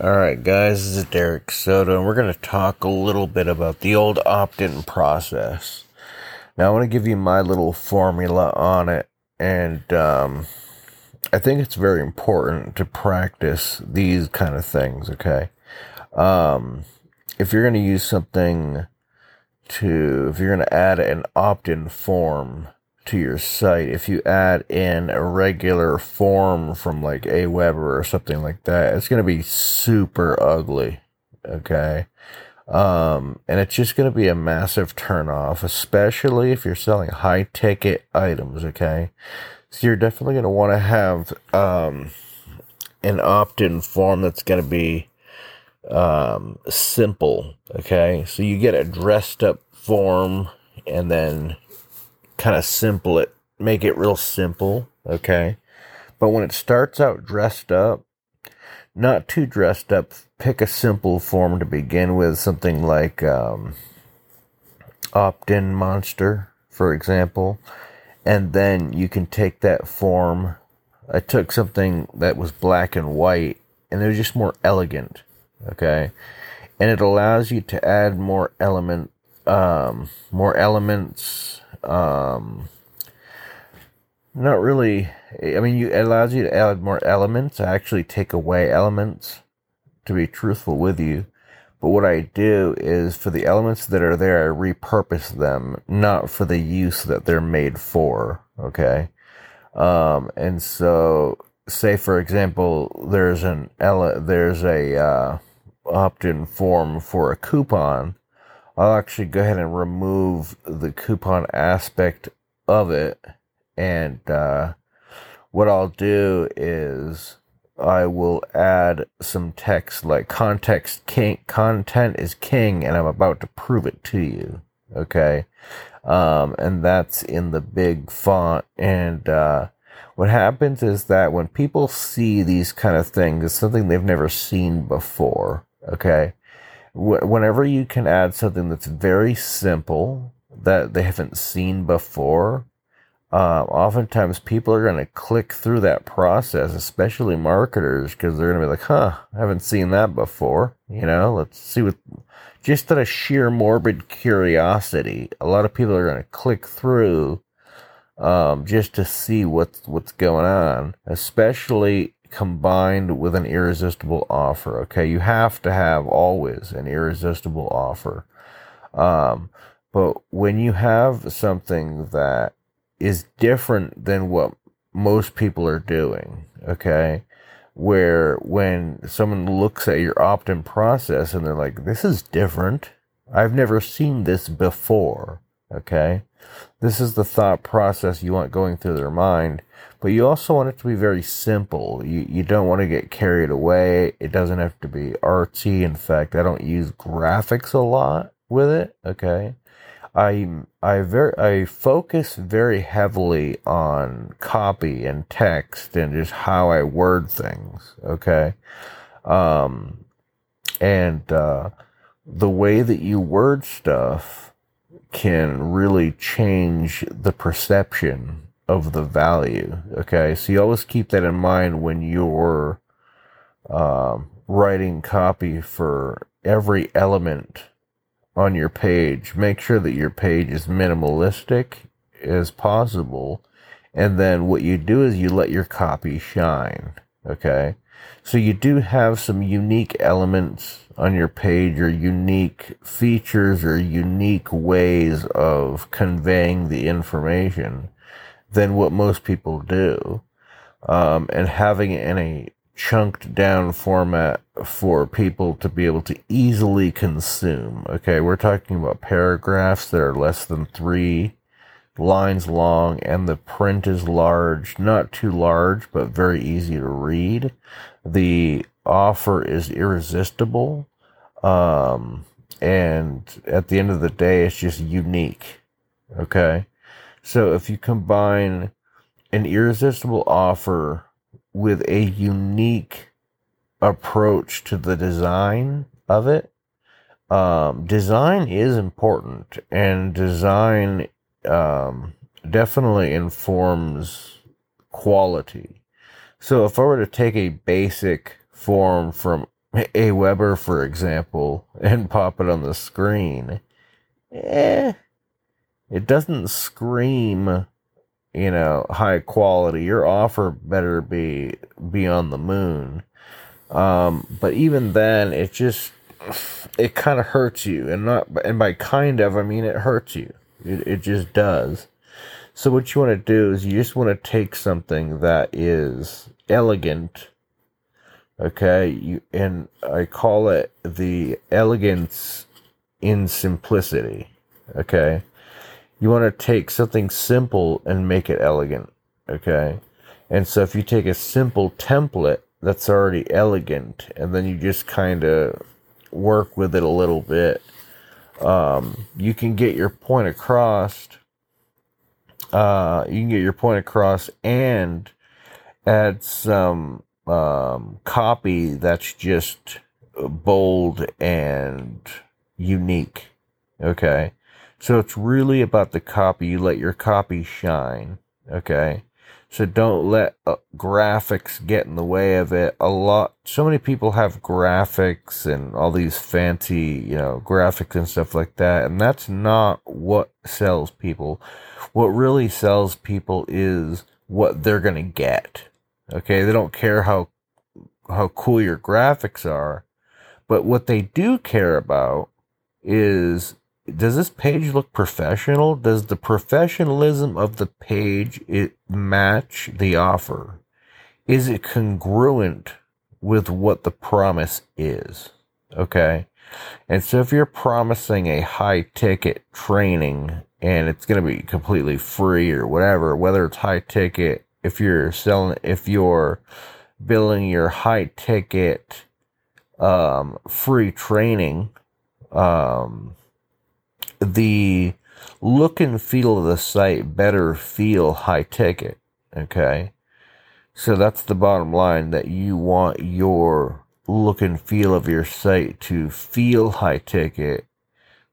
Alright, guys, this is Derek Soto, and we're going to talk a little bit about the old opt in process. Now, I want to give you my little formula on it, and um, I think it's very important to practice these kind of things, okay? Um, if you're going to use something to, if you're going to add an opt in form, to your site, if you add in a regular form from like Aweber or something like that, it's going to be super ugly. Okay. Um, and it's just going to be a massive turnoff, especially if you're selling high ticket items. Okay. So you're definitely going to want to have, um, an opt in form that's going to be, um, simple. Okay. So you get a dressed up form and then kind of simple it, make it real simple, okay? But when it starts out dressed up, not too dressed up, pick a simple form to begin with, something like um, OptinMonster, for example. And then you can take that form. I took something that was black and white, and it was just more elegant, okay? And it allows you to add more element, um, more elements, um, not really. I mean, you, it allows you to add more elements. I actually take away elements to be truthful with you. But what I do is for the elements that are there, I repurpose them, not for the use that they're made for. Okay. Um, and so say, for example, there's an ele- there's a, uh, opt-in form for a coupon I'll actually go ahead and remove the coupon aspect of it. And uh, what I'll do is I will add some text like context king content is king and I'm about to prove it to you. Okay. Um, and that's in the big font. And uh, what happens is that when people see these kind of things, it's something they've never seen before. Okay whenever you can add something that's very simple that they haven't seen before, uh, oftentimes people are going to click through that process, especially marketers, because they're going to be like, huh, I haven't seen that before. You know, let's see what, just out of sheer morbid curiosity, a lot of people are going to click through um, just to see what's, what's going on, especially combined with an irresistible offer. Okay, you have to have always an irresistible offer. Um, but when you have something that is different than what most people are doing, okay, where when someone looks at your opt in process and they're like, this is different, I've never seen this before, okay, this is the thought process you want going through their mind but you also want it to be very simple. You you don't want to get carried away. It doesn't have to be artsy. In fact, I don't use graphics a lot with it. Okay, I I very I focus very heavily on copy and text and just how I word things. Okay, um, and uh, the way that you word stuff can really change the perception of the value. Okay, so you always keep that in mind when you're um, writing copy for every element on your page. Make sure that your page is minimalistic as possible. And then what you do is you let your copy shine. Okay. So you do have some unique elements on your page or unique features or unique ways of conveying the information than what most people do. Um, and having it in a chunked down format for people to be able to easily consume. Okay, we're talking about paragraphs that are less than three lines long and the print is large, not too large, but very easy to read. The offer is irresistible. Um, and at the end of the day, it's just unique. Okay. So if you combine an irresistible offer with a unique approach to the design of it, um, design is important and design um, definitely informs quality. So if I were to take a basic form from AWeber, for example, and pop it on the screen, eh, it doesn't scream, you know, high quality. Your offer better be be on the moon. Um, but even then, it just it kind of hurts you, and not and by kind of I mean it hurts you. It it just does. So what you want to do is you just want to take something that is elegant okay? You and i call it the elegance in simplicity okay? You want to take something simple and make it elegant okay? And so if you take a simple template that's already elegant and then you just kind of work with it a little bit um, you can get your point across uh, you can get your point across and add some um, copy that's just bold and unique. Okay. So it's really about the copy. You let your copy shine. Okay. So don't let uh, graphics get in the way of it. A lot, so many people have graphics and all these fancy, you know, graphics and stuff like that. And that's not what sells people. What really sells people is what they're going to get. Okay. They don't care how, how cool your graphics are, but what they do care about is does this page look professional? Does the professionalism of the page it match the offer? Is it congruent with what the promise is? Okay. And so if you're promising a high ticket training and it's going to be completely free or whatever, whether it's high ticket, if you're selling, if you're billing your high ticket, um, free training, um, the look and feel of the site better feel high ticket. Okay. So that's the bottom line that you want your look and feel of your site to feel high ticket,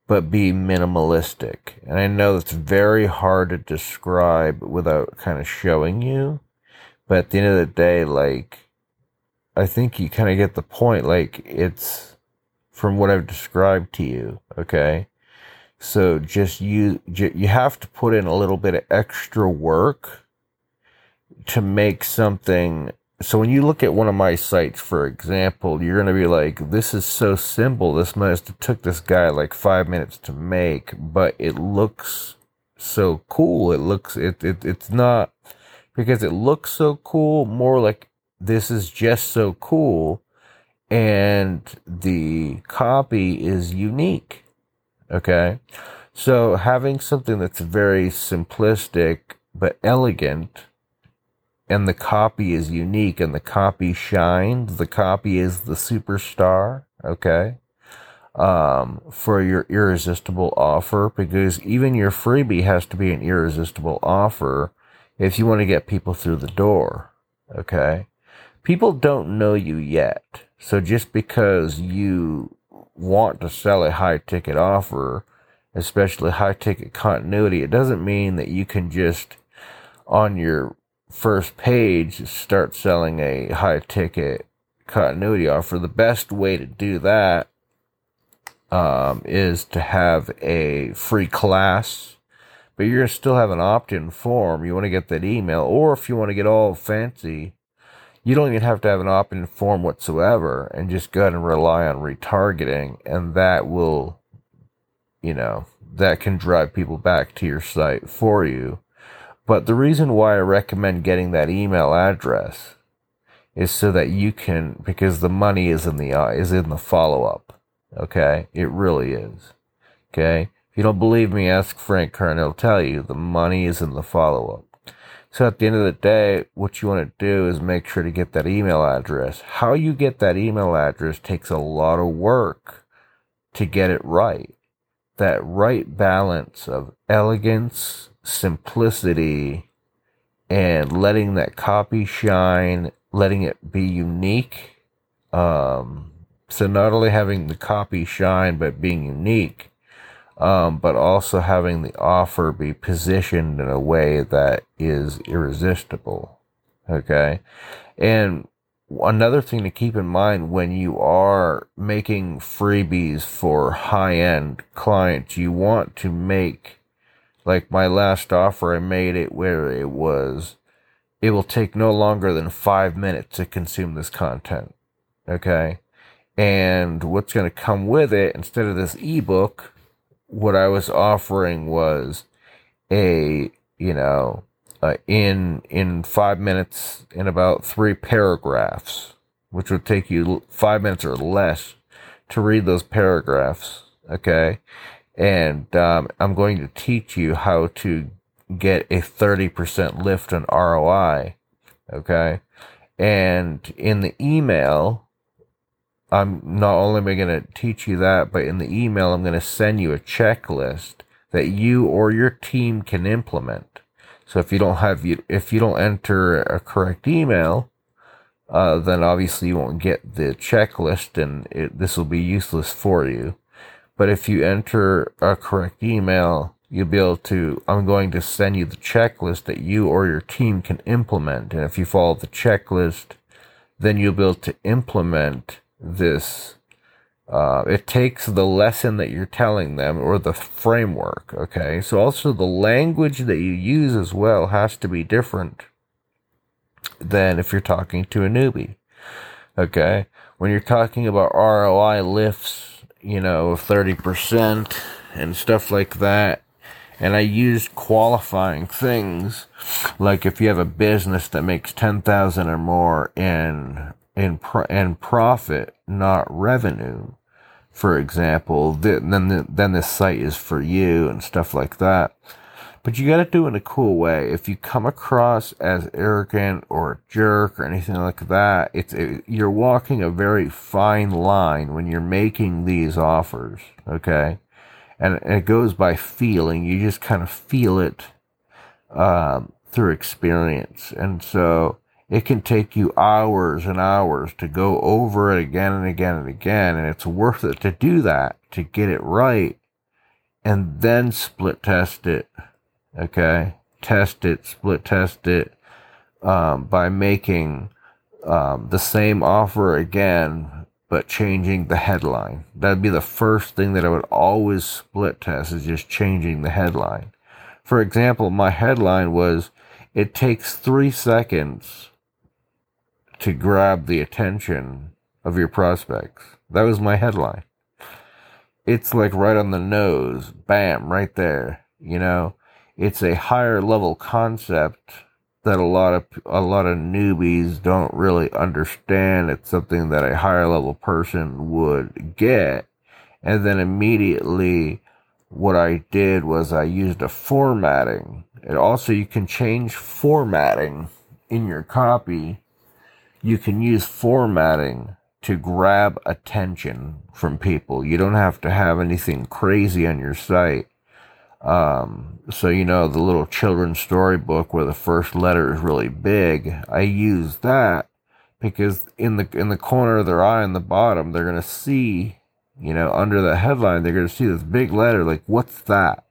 but be minimalistic. And I know that's very hard to describe without kind of showing you. But at the end of the day, like, I think you kind of get the point. Like, it's from what I've described to you. Okay. So just you, you have to put in a little bit of extra work to make something. So when you look at one of my sites, for example, you're going to be like, this is so simple. This must have took this guy like five minutes to make, but it looks so cool. It looks, it, it, it's not because it looks so cool, more like this is just so cool. And the copy is unique Okay. So having something that's very simplistic but elegant and the copy is unique and the copy shines, the copy is the superstar. Okay. Um, for your irresistible offer because even your freebie has to be an irresistible offer if you want to get people through the door. Okay. People don't know you yet. So just because you want to sell a high ticket offer, especially high ticket continuity, it doesn't mean that you can just on your first page start selling a high ticket continuity offer. The best way to do that um, is to have a free class, but you're still have an opt in form. You want to get that email, or if you want to get all fancy, you don't even have to have an opt-in form whatsoever and just go ahead and rely on retargeting and that will you know that can drive people back to your site for you. But the reason why i recommend getting that email address is so that you can because the money is in the is in the follow-up okay? It really is okay? If you don't believe me ask frank kern. He'll tell you the money is in the follow-up so at the end of the day, what you want to do is make sure to get that email address. How you get that email address takes a lot of work to get it right. That right balance of elegance, simplicity, and letting that copy shine, letting it be unique. Um, so not only having the copy shine, but being unique um, but also having the offer be positioned in a way that is irresistible. Okay. And another thing to keep in mind when you are making freebies for high end clients, you want to make like my last offer, I made it where it was, it will take no longer than five minutes to consume this content. Okay. And what's going to come with it, instead of this ebook, what I was offering was a, you know, uh, in in five minutes in about three paragraphs, which would take you five minutes or less to read those paragraphs. Okay, and um, I'm going to teach you how to get a 30% lift on ROI. Okay, and in the email. I'm not only am I going to teach you that, but in the email, I'm going to send you a checklist that you or your team can implement. So if you don't have you if you don't enter a correct email, uh, then obviously you won't get the checklist, and it, this will be useless for you. But if you enter a correct email, you'll be able to. I'm going to send you the checklist that you or your team can implement, and if you follow the checklist, then you'll be able to implement this uh, it takes the lesson that you're telling them or the framework. Okay. So also the language that you use as well has to be different than if you're talking to a newbie. Okay. When you're talking about ROI lifts, you know, 30% and stuff like that. And I use qualifying things like if you have a business that makes 10,000 or more in in pro- in profit, not revenue, for example, then the, then this site is for you and stuff like that. But you got to do it in a cool way. If you come across as arrogant or a jerk or anything like that, it's it, you're walking a very fine line when you're making these offers. Okay, and, and it goes by feeling. You just kind of feel it um, through experience, and so it can take you hours and hours to go over it again and again and again. And it's worth it to do that, to get it right, and then split test it. Okay? Test it, split test it um, by making um, the same offer again, but changing the headline. That'd be the first thing that I would always split test is just changing the headline. For example, my headline was, it takes three seconds to grab the attention of your prospects. That was my headline. It's like right on the nose, bam, right there. You know, it's a higher level concept that a lot of a lot of newbies don't really understand. It's something that a higher level person would get. And then immediately what I did was I used a formatting. And also you can change formatting in your copy you can use formatting to grab attention from people. You don't have to have anything crazy on your site. Um, so you know the little children's storybook where the first letter is really big. I use that because in the in the corner of their eye on the bottom, they're gonna see, you know, under the headline, they're gonna see this big letter. Like, what's that?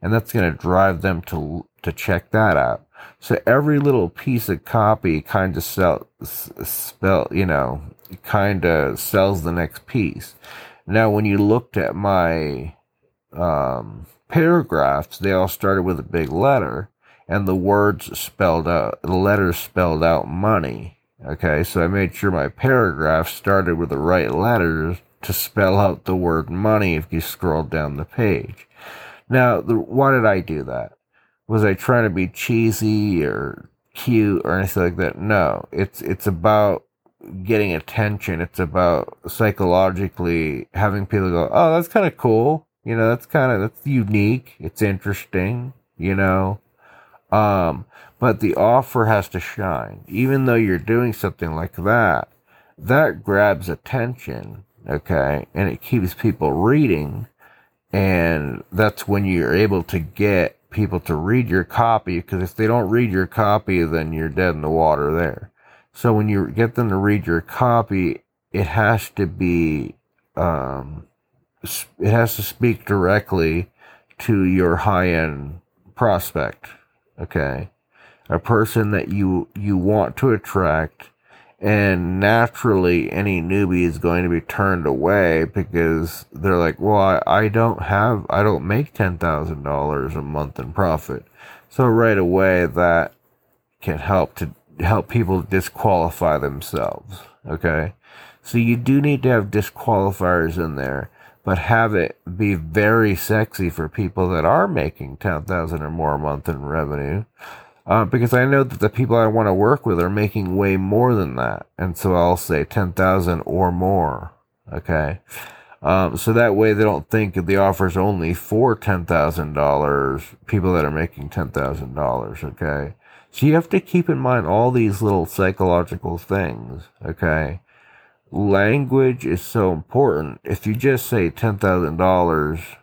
And that's gonna drive them to to check that out. So every little piece of copy kind of sell, spell, you know, kind of sells the next piece. Now, when you looked at my um, paragraphs, they all started with a big letter, and the words spelled out, the letters spelled out money. Okay, so I made sure my paragraph started with the right letters to spell out the word money if you scroll down the page. Now, the, why did I do that? Was I trying to be cheesy or cute or anything like that? No, it's it's about getting attention. It's about psychologically having people go, "Oh, that's kind of cool." You know, that's kind of that's unique. It's interesting. You know, um, but the offer has to shine. Even though you're doing something like that, that grabs attention. Okay, and it keeps people reading, and that's when you're able to get people to read your copy because if they don't read your copy, then you're dead in the water there. So when you get them to read your copy, it has to be, um, it has to speak directly to your high end prospect. Okay. A person that you, you want to attract And naturally, any newbie is going to be turned away because they're like, well, I, I don't have, I don't make $10,000 a month in profit. So right away, that can help to help people disqualify themselves. Okay. So you do need to have disqualifiers in there, but have it be very sexy for people that are making 10,000 or more a month in revenue uh, because I know that the people I want to work with are making way more than that. And so I'll say 10,000 or more. Okay. Um, so that way they don't think the offer's only for $10,000, people that are making $10,000. Okay. So you have to keep in mind all these little psychological things. Okay. Language is so important. If you just say $10,000,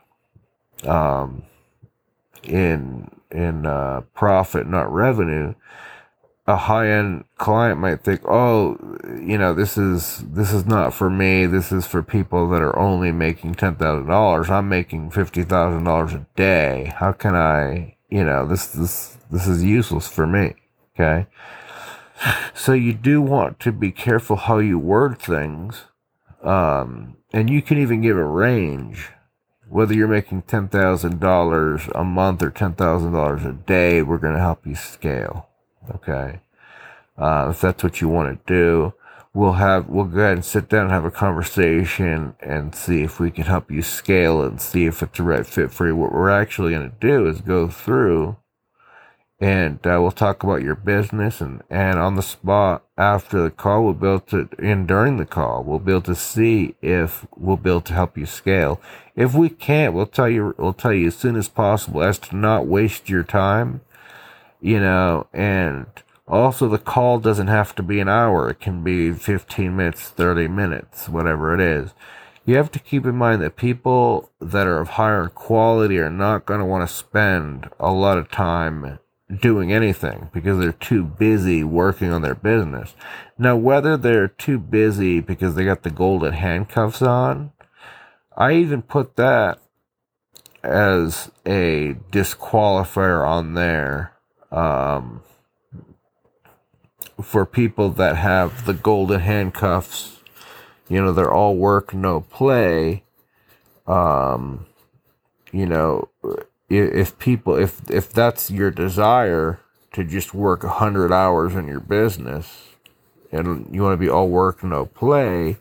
um, in in uh, profit, not revenue, a high end client might think, oh, you know, this is this is not for me. This is for people that are only making ten thousand dollars. I'm making fifty thousand dollars a day. How can I, you know, this this this is useless for me. Okay. So you do want to be careful how you word things. Um, and you can even give a range whether you're making $10,000 a month or $10,000 a day, we're going to help you scale. Okay. Uh, if that's what you want to do, we'll have, we'll go ahead and sit down and have a conversation and see if we can help you scale and see if it's the right fit for you. What we're actually going to do is go through and uh, we'll talk about your business and, and on the spot after the call we'll be able to and during the call we'll be able to see if we'll be able to help you scale. If we can't we'll tell you we'll tell you as soon as possible as to not waste your time you know and also the call doesn't have to be an hour. It can be 15 minutes 30 minutes whatever it is. You have to keep in mind that people that are of higher quality are not going to want to spend a lot of time doing anything because they're too busy working on their business. Now, whether they're too busy because they got the golden handcuffs on, I even put that as a disqualifier on there um, for people that have the golden handcuffs. You know, they're all work, no play. Um, you know, if people if if that's your desire to just work a hundred hours in your business and you want to be all work no play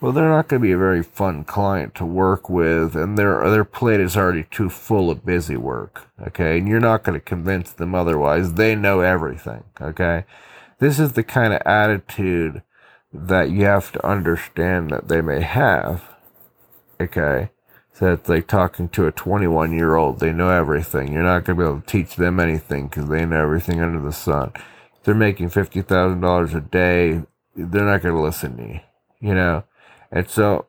well they're not going to be a very fun client to work with and their their plate is already too full of busy work okay? And you're not going to convince them otherwise. They know everything okay? This is the kind of attitude that you have to understand that they may have okay it's like talking to a 21 year old. They know everything. You're not going to be able to teach them anything because they know everything under the sun. They're making $50,000 a day, they're not going to listen to you, you know? And so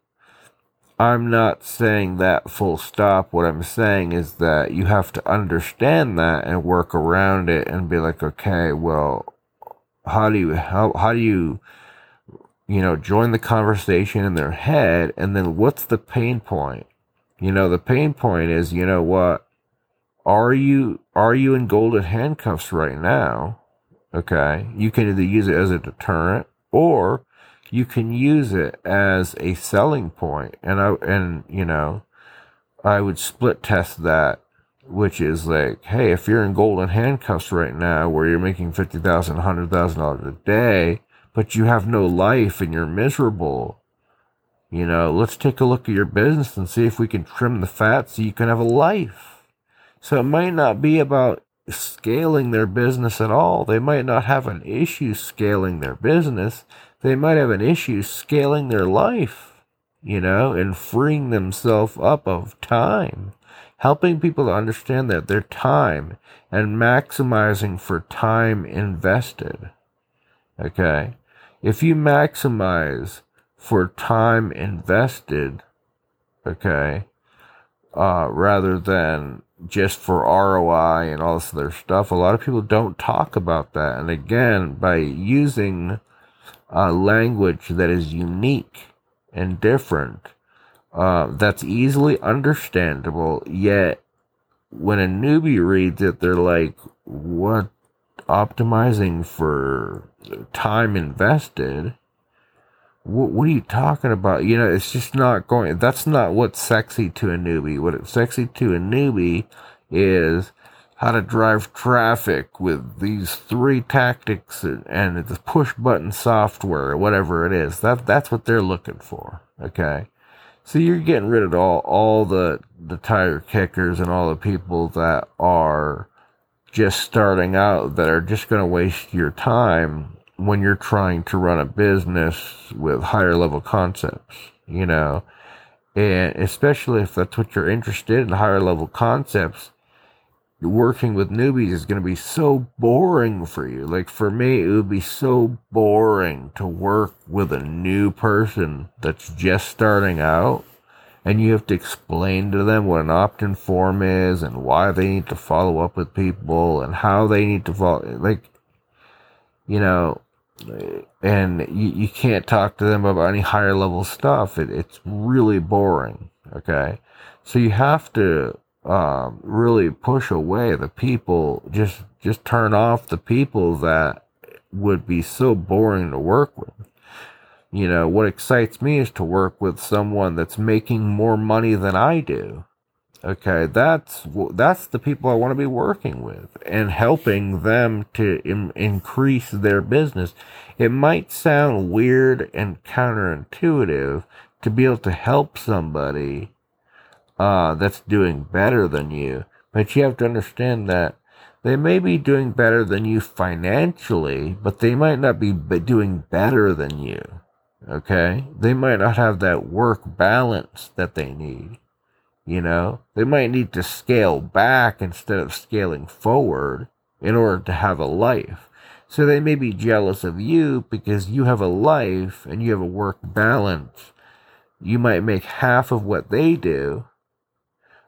I'm not saying that full stop. What I'm saying is that you have to understand that and work around it and be like, okay, well, how do you, how, how do you, you know, join the conversation in their head? And then what's the pain point? You know, the pain point is, you know what? Are you are you in golden handcuffs right now? Okay. You can either use it as a deterrent or you can use it as a selling point. And I and you know, I would split test that, which is like, hey, if you're in golden handcuffs right now where you're making fifty thousand, hundred thousand dollars a day, but you have no life and you're miserable, you know, let's take a look at your business and see if we can trim the fat so you can have a life. So it might not be about scaling their business at all. They might not have an issue scaling their business. They might have an issue scaling their life, you know, and freeing themselves up of time. Helping people to understand that their time and maximizing for time invested. Okay. If you maximize for time invested, okay, uh, rather than just for ROI and all this other stuff. A lot of people don't talk about that. And again, by using a language that is unique and different, uh, that's easily understandable, yet when a newbie reads it, they're like, what optimizing for time invested, what, what are you talking about? You know, it's just not going. That's not what's sexy to a newbie. What's sexy to a newbie is how to drive traffic with these three tactics and the push button software, or whatever it is. That that's what they're looking for. Okay. So you're getting rid of all all the the tire kickers and all the people that are just starting out that are just going to waste your time when you're trying to run a business with higher level concepts, you know. And especially if that's what you're interested in, higher level concepts, working with newbies is going to be so boring for you. Like for me, it would be so boring to work with a new person that's just starting out and you have to explain to them what an opt-in form is and why they need to follow up with people and how they need to follow like you know and you, you can't talk to them about any higher level stuff it, it's really boring okay so you have to um, really push away the people. Just just turn off the people that would be so boring to work with. You know, what excites me is to work with someone that's making more money than I do. Okay, that's that's the people I want to be working with and helping them to Im- increase their business. It might sound weird and counterintuitive to be able to help somebody uh, that's doing better than you. But you have to understand that they may be doing better than you financially, but they might not be doing better than you. Okay? They might not have that work balance that they need. You know, they might need to scale back instead of scaling forward in order to have a life. So they may be jealous of you because you have a life and you have a work balance. You might make half of what they do,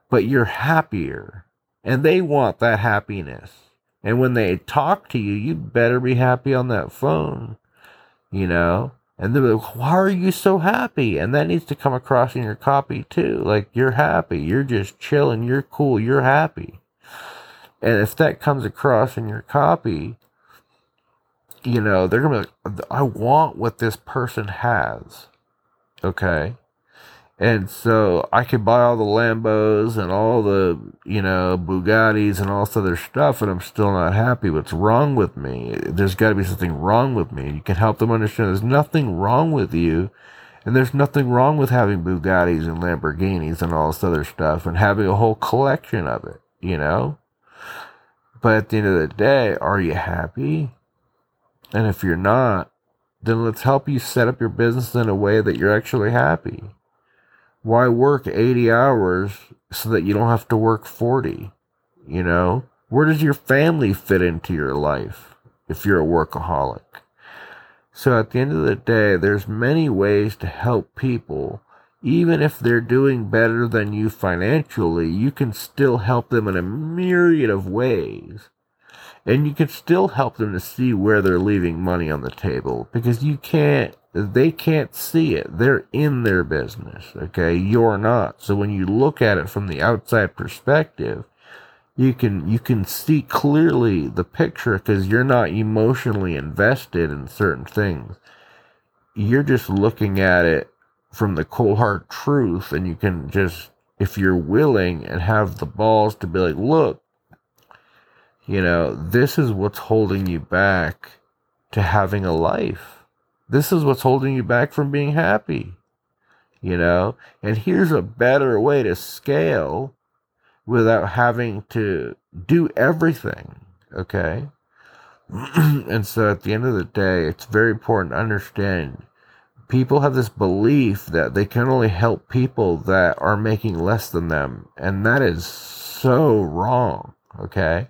but you're happier. And they want that happiness. And when they talk to you, you'd better be happy on that phone, you know? And they're like, why are you so happy? And that needs to come across in your copy too. Like, you're happy. You're just chilling. You're cool. You're happy. And if that comes across in your copy, you know, they're going to be like, I want what this person has. Okay. And so I could buy all the Lambos and all the, you know, Bugattis and all this other stuff, and I'm still not happy. What's wrong with me? There's got to be something wrong with me. You can help them understand there's nothing wrong with you, and there's nothing wrong with having Bugattis and Lamborghinis and all this other stuff and having a whole collection of it, you know? But at the end of the day, are you happy? And if you're not, then let's help you set up your business in a way that you're actually happy why work 80 hours so that you don't have to work 40? You know, where does your family fit into your life if you're a workaholic? So at the end of the day, there's many ways to help people. Even if they're doing better than you financially, you can still help them in a myriad of ways. And you can still help them to see where they're leaving money on the table because you can't they can't see it. They're in their business, okay? You're not. So when you look at it from the outside perspective, you can you can see clearly the picture because you're not emotionally invested in certain things. You're just looking at it from the cold hard truth and you can just if you're willing and have the balls to be like, look, you know, this is what's holding you back to having a life this is what's holding you back from being happy. You know? And here's a better way to scale without having to do everything. Okay? and so at the end of the day, it's very important to understand people have this belief that they can only help people that are making less than them. And that is so wrong. Okay?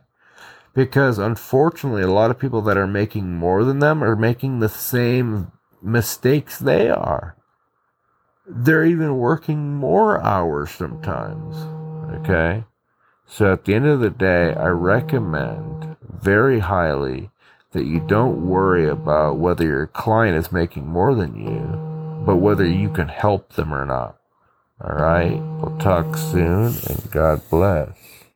Because unfortunately a lot of people that are making more than them are making the same mistakes they are. They're even working more hours sometimes okay? So at the end of the day i recommend very highly that you don't worry about whether your client is making more than you but whether you can help them or not. All right? We'll talk soon and god bless